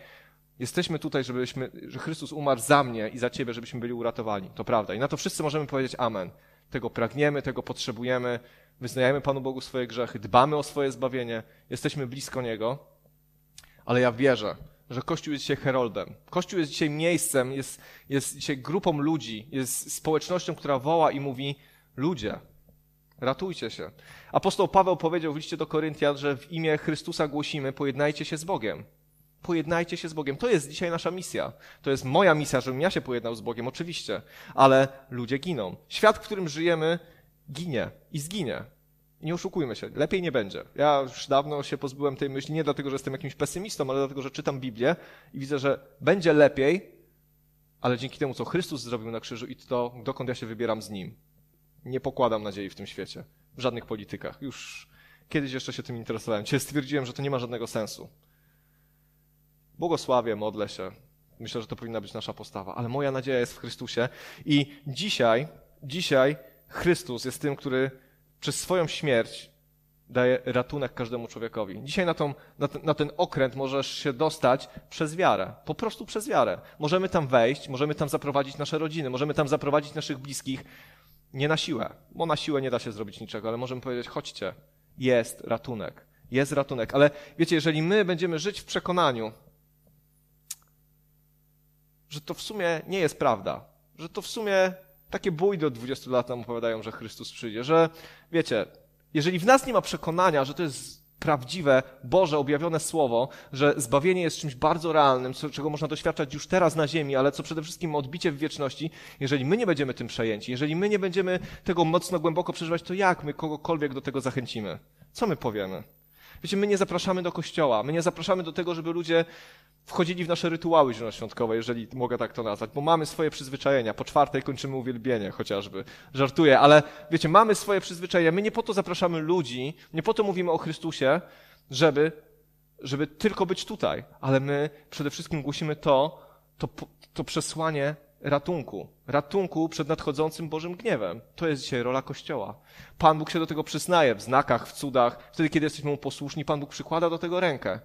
Jesteśmy tutaj, żebyśmy, że Chrystus umarł za mnie i za ciebie, żebyśmy byli uratowani. To prawda. I na to wszyscy możemy powiedzieć Amen. Tego pragniemy, tego potrzebujemy. Wyznajemy Panu Bogu swoje grzechy, dbamy o swoje zbawienie, jesteśmy blisko Niego. Ale ja wierzę, że Kościół jest dzisiaj heroldem. Kościół jest dzisiaj miejscem, jest, jest dzisiaj grupą ludzi, jest społecznością, która woła i mówi: Ludzie, ratujcie się. Apostoł Paweł powiedział w liście do Koryntian, że w imię Chrystusa głosimy: pojednajcie się z Bogiem pojednajcie się z Bogiem. To jest dzisiaj nasza misja. To jest moja misja, żebym ja się pojednał z Bogiem, oczywiście, ale ludzie giną. Świat, w którym żyjemy, ginie i zginie. Nie oszukujmy się, lepiej nie będzie. Ja już dawno się pozbyłem tej myśli, nie dlatego, że jestem jakimś pesymistą, ale dlatego, że czytam Biblię i widzę, że będzie lepiej, ale dzięki temu, co Chrystus zrobił na krzyżu i to, dokąd ja się wybieram z Nim. Nie pokładam nadziei w tym świecie, w żadnych politykach. Już kiedyś jeszcze się tym interesowałem. Dzisiaj stwierdziłem, że to nie ma żadnego sensu. Błogosławię, modlę się. Myślę, że to powinna być nasza postawa, ale moja nadzieja jest w Chrystusie i dzisiaj, dzisiaj Chrystus jest tym, który przez swoją śmierć daje ratunek każdemu człowiekowi. Dzisiaj na, tą, na, ten, na ten okręt możesz się dostać przez wiarę. Po prostu przez wiarę. Możemy tam wejść, możemy tam zaprowadzić nasze rodziny, możemy tam zaprowadzić naszych bliskich. Nie na siłę, bo na siłę nie da się zrobić niczego, ale możemy powiedzieć, chodźcie, jest ratunek. Jest ratunek. Ale wiecie, jeżeli my będziemy żyć w przekonaniu, że to w sumie nie jest prawda. Że to w sumie takie bójdy od 20 lat nam opowiadają, że Chrystus przyjdzie. Że wiecie, jeżeli w nas nie ma przekonania, że to jest prawdziwe, Boże, objawione słowo, że zbawienie jest czymś bardzo realnym, czego można doświadczać już teraz na ziemi, ale co przede wszystkim odbicie w wieczności, jeżeli my nie będziemy tym przejęci, jeżeli my nie będziemy tego mocno głęboko przeżywać, to jak my kogokolwiek do tego zachęcimy? Co my powiemy? Wiecie, my nie zapraszamy do kościoła, my nie zapraszamy do tego, żeby ludzie wchodzili w nasze rytuały zielonoświątkowe, jeżeli mogę tak to nazwać, bo mamy swoje przyzwyczajenia. Po czwartej kończymy uwielbienie chociażby. Żartuję, ale wiecie, mamy swoje przyzwyczajenia. My nie po to zapraszamy ludzi, nie po to mówimy o Chrystusie, żeby, żeby tylko być tutaj, ale my przede wszystkim głosimy to, to, to przesłanie ratunku. Ratunku przed nadchodzącym Bożym gniewem. To jest dzisiaj rola Kościoła. Pan Bóg się do tego przyznaje w znakach, w cudach. Wtedy, kiedy jesteśmy mu posłuszni, Pan Bóg przykłada do tego rękę.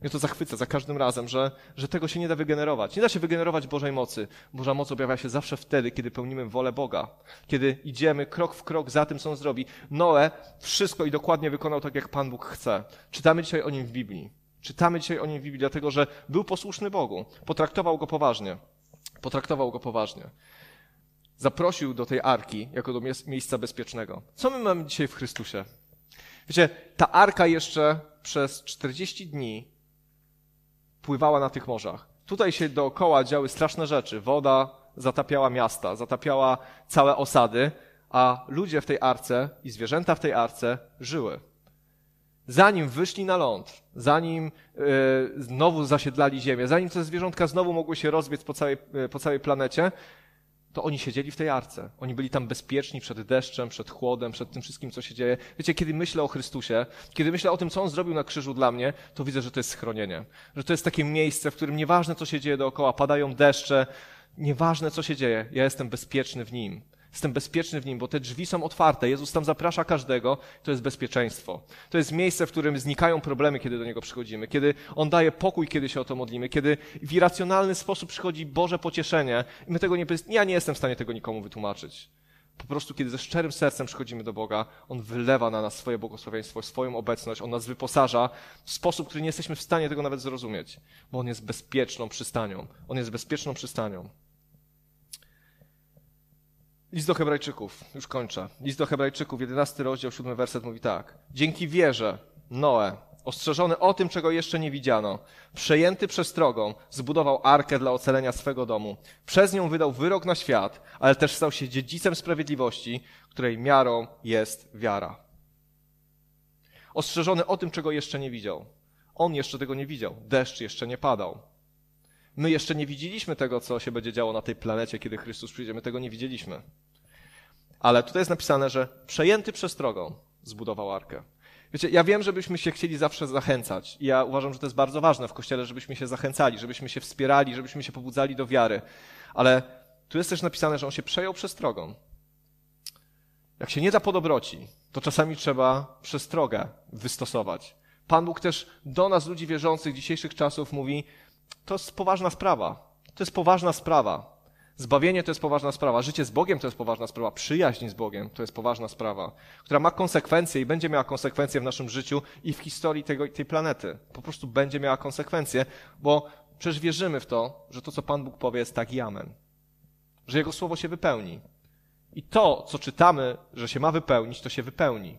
Mnie to zachwyca za każdym razem, że, że tego się nie da wygenerować. Nie da się wygenerować Bożej mocy. Boża moc objawia się zawsze wtedy, kiedy pełnimy wolę Boga. Kiedy idziemy krok w krok za tym, co On zrobi. Noe wszystko i dokładnie wykonał tak, jak Pan Bóg chce. Czytamy dzisiaj o nim w Biblii. Czytamy dzisiaj o nim w Biblii, dlatego że był posłuszny Bogu. Potraktował go poważnie. Potraktował go poważnie. Zaprosił do tej arki jako do miejsca bezpiecznego. Co my mamy dzisiaj w Chrystusie? Wiecie, ta arka jeszcze przez 40 dni pływała na tych morzach. Tutaj się dookoła działy straszne rzeczy. Woda zatapiała miasta, zatapiała całe osady, a ludzie w tej arce i zwierzęta w tej arce żyły. Zanim wyszli na ląd, zanim yy, znowu zasiedlali ziemię, zanim te zwierzątka znowu mogły się rozbiec po całej, yy, po całej planecie, to oni siedzieli w tej arce. Oni byli tam bezpieczni przed deszczem, przed chłodem, przed tym wszystkim, co się dzieje. Wiecie, kiedy myślę o Chrystusie, kiedy myślę o tym, co On zrobił na krzyżu dla mnie, to widzę, że to jest schronienie. Że to jest takie miejsce, w którym nieważne, co się dzieje dookoła, padają deszcze, nieważne, co się dzieje, ja jestem bezpieczny w Nim. Jestem bezpieczny w nim, bo te drzwi są otwarte. Jezus tam zaprasza każdego. To jest bezpieczeństwo. To jest miejsce, w którym znikają problemy, kiedy do niego przychodzimy, kiedy on daje pokój, kiedy się o to modlimy, kiedy w irracjonalny sposób przychodzi Boże pocieszenie. I my tego nie, ja nie jestem w stanie tego nikomu wytłumaczyć. Po prostu, kiedy ze szczerym sercem przychodzimy do Boga, On wylewa na nas swoje błogosławieństwo, swoją obecność, On nas wyposaża w sposób, który nie jesteśmy w stanie tego nawet zrozumieć, bo On jest bezpieczną przystanią. On jest bezpieczną przystanią. List do Hebrajczyków, już kończę. List do Hebrajczyków, 11 rozdział, 7 werset mówi tak. Dzięki wierze Noe, ostrzeżony o tym, czego jeszcze nie widziano, przejęty przestrogą, zbudował arkę dla ocalenia swego domu. Przez nią wydał wyrok na świat, ale też stał się dziedzicem sprawiedliwości, której miarą jest wiara. Ostrzeżony o tym, czego jeszcze nie widział. On jeszcze tego nie widział. Deszcz jeszcze nie padał. My jeszcze nie widzieliśmy tego, co się będzie działo na tej planecie, kiedy Chrystus przyjdzie. My tego nie widzieliśmy. Ale tutaj jest napisane, że przejęty przestrogą zbudował arkę. Wiecie, ja wiem, żebyśmy się chcieli zawsze zachęcać. I ja uważam, że to jest bardzo ważne w Kościele, żebyśmy się zachęcali, żebyśmy się wspierali, żebyśmy się pobudzali do wiary. Ale tu jest też napisane, że on się przejął przestrogą. Jak się nie da po dobroci, to czasami trzeba przestrogę wystosować. Pan Bóg też do nas, ludzi wierzących dzisiejszych czasów, mówi: To jest poważna sprawa. To jest poważna sprawa. Zbawienie to jest poważna sprawa, życie z Bogiem to jest poważna sprawa, przyjaźń z Bogiem to jest poważna sprawa, która ma konsekwencje i będzie miała konsekwencje w naszym życiu i w historii tego, tej planety. Po prostu będzie miała konsekwencje, bo przecież wierzymy w to, że to, co Pan Bóg powie, jest tak i amen. Że Jego słowo się wypełni. I to, co czytamy, że się ma wypełnić, to się wypełni.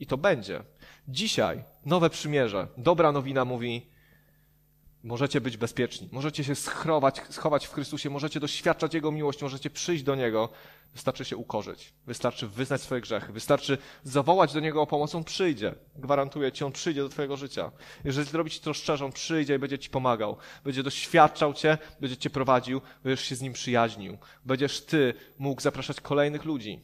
I to będzie. Dzisiaj nowe przymierze. Dobra nowina mówi, Możecie być bezpieczni, możecie się schrować, schować w Chrystusie, możecie doświadczać Jego miłości, możecie przyjść do Niego. Wystarczy się ukorzyć, wystarczy wyznać swoje grzechy, wystarczy zawołać do Niego o pomoc, On przyjdzie. Gwarantuję Ci, On przyjdzie do Twojego życia. Jeżeli zrobić to szczerze, On przyjdzie i będzie Ci pomagał. Będzie doświadczał Cię, będzie Cię prowadził, będziesz się z Nim przyjaźnił. Będziesz Ty mógł zapraszać kolejnych ludzi.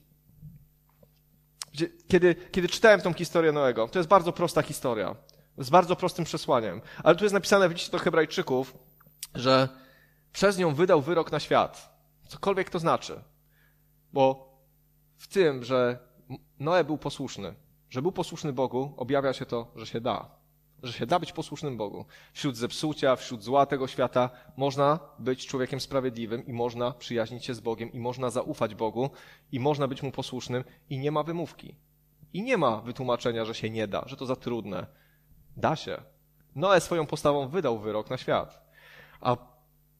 Kiedy, kiedy czytałem tą historię Noego, to jest bardzo prosta historia z bardzo prostym przesłaniem. Ale tu jest napisane w liście do Hebrajczyków, że przez nią wydał wyrok na świat. Cokolwiek to znaczy. Bo w tym, że Noe był posłuszny, że był posłuszny Bogu, objawia się to, że się da. Że się da być posłusznym Bogu. Wśród zepsucia, wśród zła tego świata można być człowiekiem sprawiedliwym i można przyjaźnić się z Bogiem i można zaufać Bogu i można być Mu posłusznym i nie ma wymówki. I nie ma wytłumaczenia, że się nie da, że to za trudne, Da się. Noe swoją postawą wydał wyrok na świat. A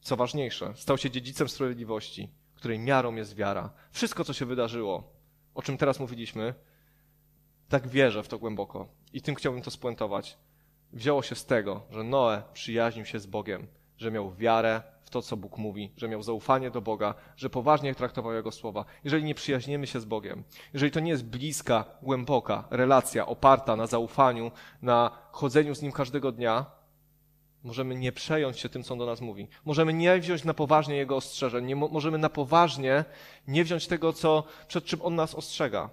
co ważniejsze, stał się dziedzicem sprawiedliwości, której miarą jest wiara. Wszystko, co się wydarzyło, o czym teraz mówiliśmy, tak wierzę w to głęboko. I tym chciałbym to spuentować. Wzięło się z tego, że Noe przyjaźnił się z Bogiem, że miał wiarę w to, co Bóg mówi, że miał zaufanie do Boga, że poważnie traktował Jego słowa. Jeżeli nie przyjaźnimy się z Bogiem, jeżeli to nie jest bliska, głęboka relacja oparta na zaufaniu, na chodzeniu z Nim każdego dnia, możemy nie przejąć się tym, co On do nas mówi. Możemy nie wziąć na poważnie Jego ostrzeżeń, nie mo możemy na poważnie nie wziąć tego, co, przed czym On nas ostrzega.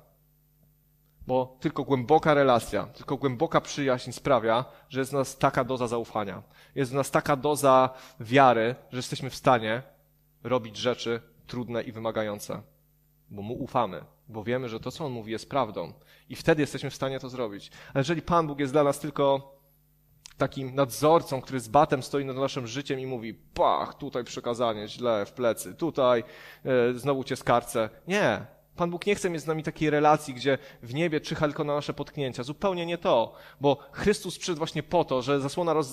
Bo tylko głęboka relacja, tylko głęboka przyjaźń sprawia, że jest w nas taka doza zaufania. Jest w nas taka doza wiary, że jesteśmy w stanie robić rzeczy trudne i wymagające. Bo mu ufamy, bo wiemy, że to, co on mówi, jest prawdą. I wtedy jesteśmy w stanie to zrobić. Ale jeżeli Pan Bóg jest dla nas tylko takim nadzorcą, który z batem stoi nad naszym życiem i mówi, pach, tutaj przekazanie, źle, w plecy, tutaj e, znowu cię skarcę. Nie, Pan Bóg nie chce mieć z nami takiej relacji, gdzie w niebie czyha tylko na nasze potknięcia. Zupełnie nie to, bo Chrystus przyszedł właśnie po to, że zasłona, roz,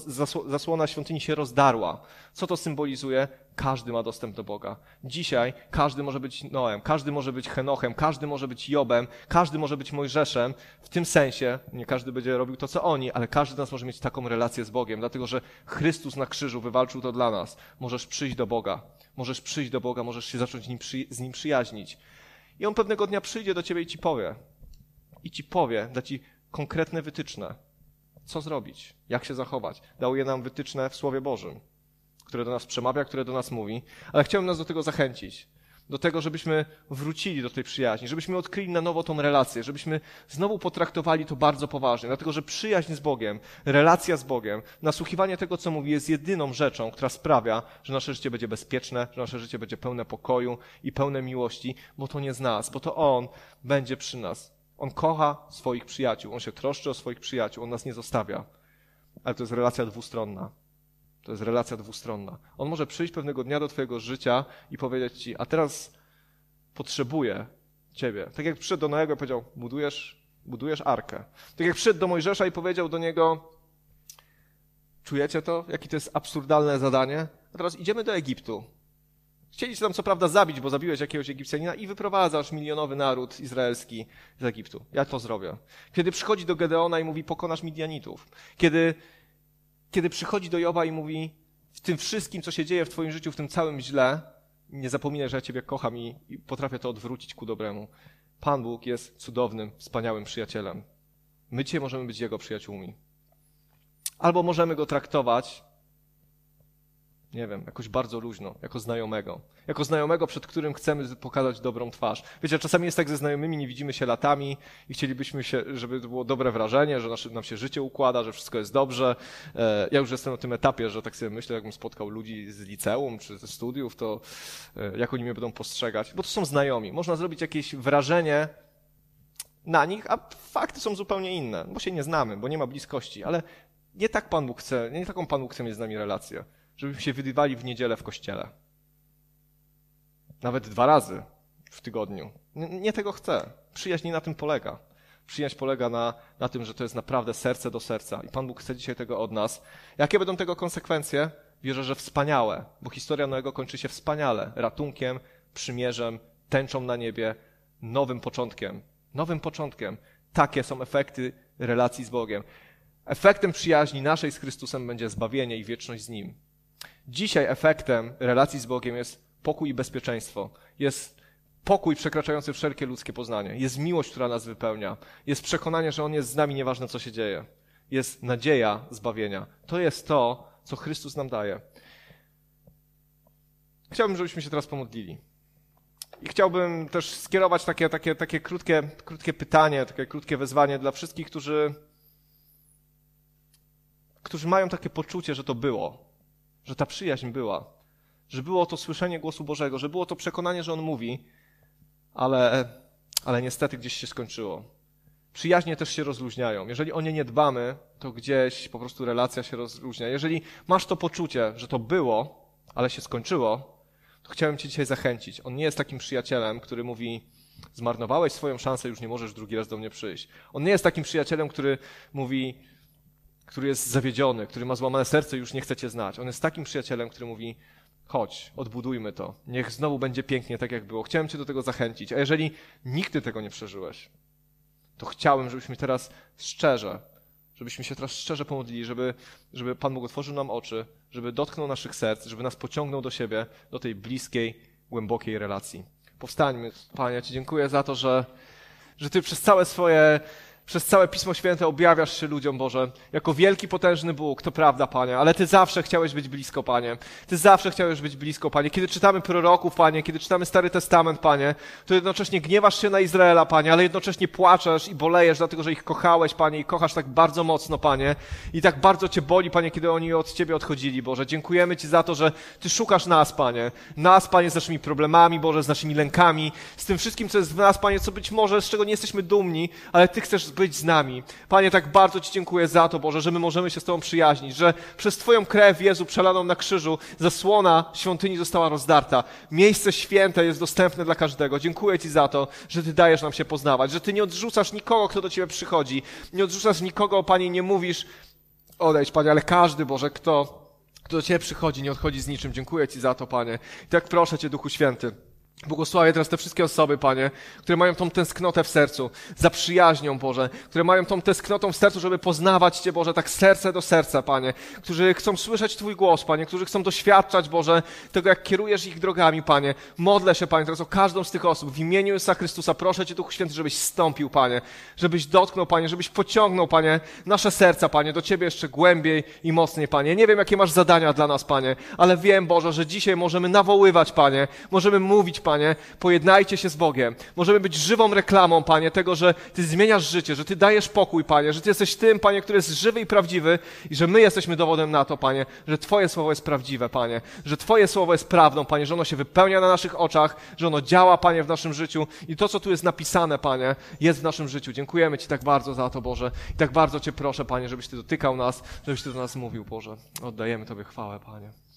zasłona świątyni się rozdarła. Co to symbolizuje? Każdy ma dostęp do Boga. Dzisiaj każdy może być Noem, każdy może być Henochem, każdy może być Jobem, każdy może być Mojżeszem. W tym sensie, nie każdy będzie robił to, co oni, ale każdy z nas może mieć taką relację z Bogiem, dlatego że Chrystus na krzyżu wywalczył to dla nas. Możesz przyjść do Boga. Możesz przyjść do Boga, możesz się zacząć z Nim przyjaźnić. I on pewnego dnia przyjdzie do ciebie i ci powie. I ci powie, da ci konkretne wytyczne. Co zrobić? Jak się zachować? Dał je nam wytyczne w Słowie Bożym, które do nas przemawia, które do nas mówi. Ale chciałbym nas do tego zachęcić do tego, żebyśmy wrócili do tej przyjaźni, żebyśmy odkryli na nowo tą relację, żebyśmy znowu potraktowali to bardzo poważnie, dlatego że przyjaźń z Bogiem, relacja z Bogiem, nasłuchiwanie tego, co mówi, jest jedyną rzeczą, która sprawia, że nasze życie będzie bezpieczne, że nasze życie będzie pełne pokoju i pełne miłości, bo to nie z nas, bo to On będzie przy nas. On kocha swoich przyjaciół, On się troszczy o swoich przyjaciół, On nas nie zostawia. Ale to jest relacja dwustronna. To jest relacja dwustronna. On może przyjść pewnego dnia do Twojego życia i powiedzieć Ci, a teraz potrzebuję Ciebie. Tak jak przyszedł do Noego i powiedział, budujesz, budujesz arkę. Tak jak przyszedł do Mojżesza i powiedział do niego, czujecie to? Jakie to jest absurdalne zadanie? A teraz idziemy do Egiptu. Chcieli tam co prawda zabić, bo zabiłeś jakiegoś Egipcjanina i wyprowadzasz milionowy naród izraelski z Egiptu. Ja to zrobię. Kiedy przychodzi do Gedeona i mówi, pokonasz Midianitów. Kiedy kiedy przychodzi do Joba i mówi, w tym wszystkim, co się dzieje w twoim życiu, w tym całym źle, nie zapominaj, że ja ciebie kocham i, i potrafię to odwrócić ku dobremu. Pan Bóg jest cudownym, wspaniałym przyjacielem. My dzisiaj możemy być Jego przyjaciółmi. Albo możemy Go traktować nie wiem, jakoś bardzo luźno, jako znajomego. Jako znajomego, przed którym chcemy pokazać dobrą twarz. Wiecie, czasami jest tak ze znajomymi, nie widzimy się latami i chcielibyśmy się, żeby to było dobre wrażenie, że nasze, nam się życie układa, że wszystko jest dobrze. E, ja już jestem na tym etapie, że tak sobie myślę, jakbym spotkał ludzi z liceum czy ze studiów, to e, jak oni mnie będą postrzegać, bo to są znajomi. Można zrobić jakieś wrażenie na nich, a fakty są zupełnie inne, bo się nie znamy, bo nie ma bliskości, ale nie tak Pan Bóg chce, nie taką Pan Bóg chce mieć z nami relację żebyśmy się wydywali w niedzielę w kościele. Nawet dwa razy w tygodniu. Nie, nie tego chcę. Przyjaźń nie na tym polega. Przyjaźń polega na, na tym, że to jest naprawdę serce do serca. I Pan Bóg chce dzisiaj tego od nas. Jakie będą tego konsekwencje? Wierzę, że wspaniałe, bo historia Noego kończy się wspaniale. Ratunkiem, przymierzem, tęczą na niebie, nowym początkiem. Nowym początkiem. Takie są efekty relacji z Bogiem. Efektem przyjaźni naszej z Chrystusem będzie zbawienie i wieczność z Nim. Dzisiaj efektem relacji z Bogiem jest pokój i bezpieczeństwo. Jest pokój przekraczający wszelkie ludzkie poznanie. Jest miłość, która nas wypełnia. Jest przekonanie, że On jest z nami, nieważne co się dzieje. Jest nadzieja zbawienia. To jest to, co Chrystus nam daje. Chciałbym, żebyśmy się teraz pomodlili. I chciałbym też skierować takie, takie, takie krótkie, krótkie pytanie, takie krótkie wezwanie dla wszystkich, którzy, którzy mają takie poczucie, że to było że ta przyjaźń była, że było to słyszenie głosu Bożego, że było to przekonanie, że On mówi, ale, ale niestety gdzieś się skończyło. Przyjaźnie też się rozluźniają. Jeżeli o nie nie dbamy, to gdzieś po prostu relacja się rozluźnia. Jeżeli masz to poczucie, że to było, ale się skończyło, to chciałem Cię dzisiaj zachęcić. On nie jest takim przyjacielem, który mówi, zmarnowałeś swoją szansę, już nie możesz drugi raz do mnie przyjść. On nie jest takim przyjacielem, który mówi, który jest zawiedziony, który ma złamane serce już nie chce cię znać. On jest takim przyjacielem, który mówi, chodź, odbudujmy to. Niech znowu będzie pięknie, tak jak było. Chciałem cię do tego zachęcić. A jeżeli nigdy tego nie przeżyłeś, to chciałem, żebyśmy teraz szczerze Żebyśmy się teraz szczerze pomodlili, żeby, żeby Pan Bóg otworzył nam oczy, żeby dotknął naszych serc, żeby nas pociągnął do siebie, do tej bliskiej, głębokiej relacji. Powstańmy. Panie, ja Ci dziękuję za to, że, że Ty przez całe swoje przez całe Pismo Święte objawiasz się ludziom, Boże, jako wielki, potężny Bóg, to prawda, Panie, ale Ty zawsze chciałeś być blisko, Panie. Ty zawsze chciałeś być blisko, Panie. Kiedy czytamy proroków, Panie, kiedy czytamy Stary Testament, Panie, to jednocześnie gniewasz się na Izraela, Panie, ale jednocześnie płaczesz i bolejesz, dlatego że ich kochałeś, Panie, i kochasz tak bardzo mocno, Panie. I tak bardzo Cię boli, Panie, kiedy oni od Ciebie odchodzili, Boże. Dziękujemy Ci za to, że Ty szukasz nas, Panie. Nas, Panie, z naszymi problemami, Boże, z naszymi lękami, z tym wszystkim, co jest w nas, Panie, co być może, z czego nie jesteśmy dumni, ale Ty chcesz być z nami. Panie, tak bardzo Ci dziękuję za to, Boże, że my możemy się z Tobą przyjaźnić, że przez Twoją krew, Jezu, przelaną na krzyżu, zasłona świątyni została rozdarta. Miejsce święte jest dostępne dla każdego. Dziękuję Ci za to, że Ty dajesz nam się poznawać, że Ty nie odrzucasz nikogo, kto do Ciebie przychodzi. Nie odrzucasz nikogo, Panie, nie mówisz, odejdź, Panie, ale każdy, Boże, kto, kto do Ciebie przychodzi, nie odchodzi z niczym. Dziękuję Ci za to, Panie. I tak proszę Cię, Duchu Święty. Błogosławię teraz te wszystkie osoby, Panie, które mają tą tęsknotę w sercu, za przyjaźnią, Boże, które mają tą tęsknotą w sercu, żeby poznawać Cię, Boże, tak serce do serca, Panie, którzy chcą słyszeć Twój głos, Panie, którzy chcą doświadczać, Boże, tego, jak kierujesz ich drogami, Panie. Modlę się, Panie, teraz o każdą z tych osób. W imieniu Jezusa Chrystusa proszę Cię, Duchu Święty, żebyś stąpił, Panie, żebyś dotknął, Panie, żebyś pociągnął, Panie, nasze serca, Panie, do Ciebie jeszcze głębiej i mocniej, Panie. Nie wiem, jakie masz zadania dla nas, Panie, ale wiem, Boże, że dzisiaj możemy nawoływać, Panie, możemy mówić, Panie, pojednajcie się z Bogiem. Możemy być żywą reklamą, Panie, tego, że Ty zmieniasz życie, że Ty dajesz pokój, Panie, że Ty jesteś tym, Panie, który jest żywy i prawdziwy i że my jesteśmy dowodem na to, Panie, że Twoje słowo jest prawdziwe, Panie, że Twoje słowo jest prawdą, Panie, że ono się wypełnia na naszych oczach, że ono działa, Panie, w naszym życiu i to, co tu jest napisane, Panie, jest w naszym życiu. Dziękujemy Ci tak bardzo za to, Boże, i tak bardzo Cię proszę, Panie, żebyś Ty dotykał nas, żebyś Ty do nas mówił, Boże. Oddajemy Tobie chwałę, Panie.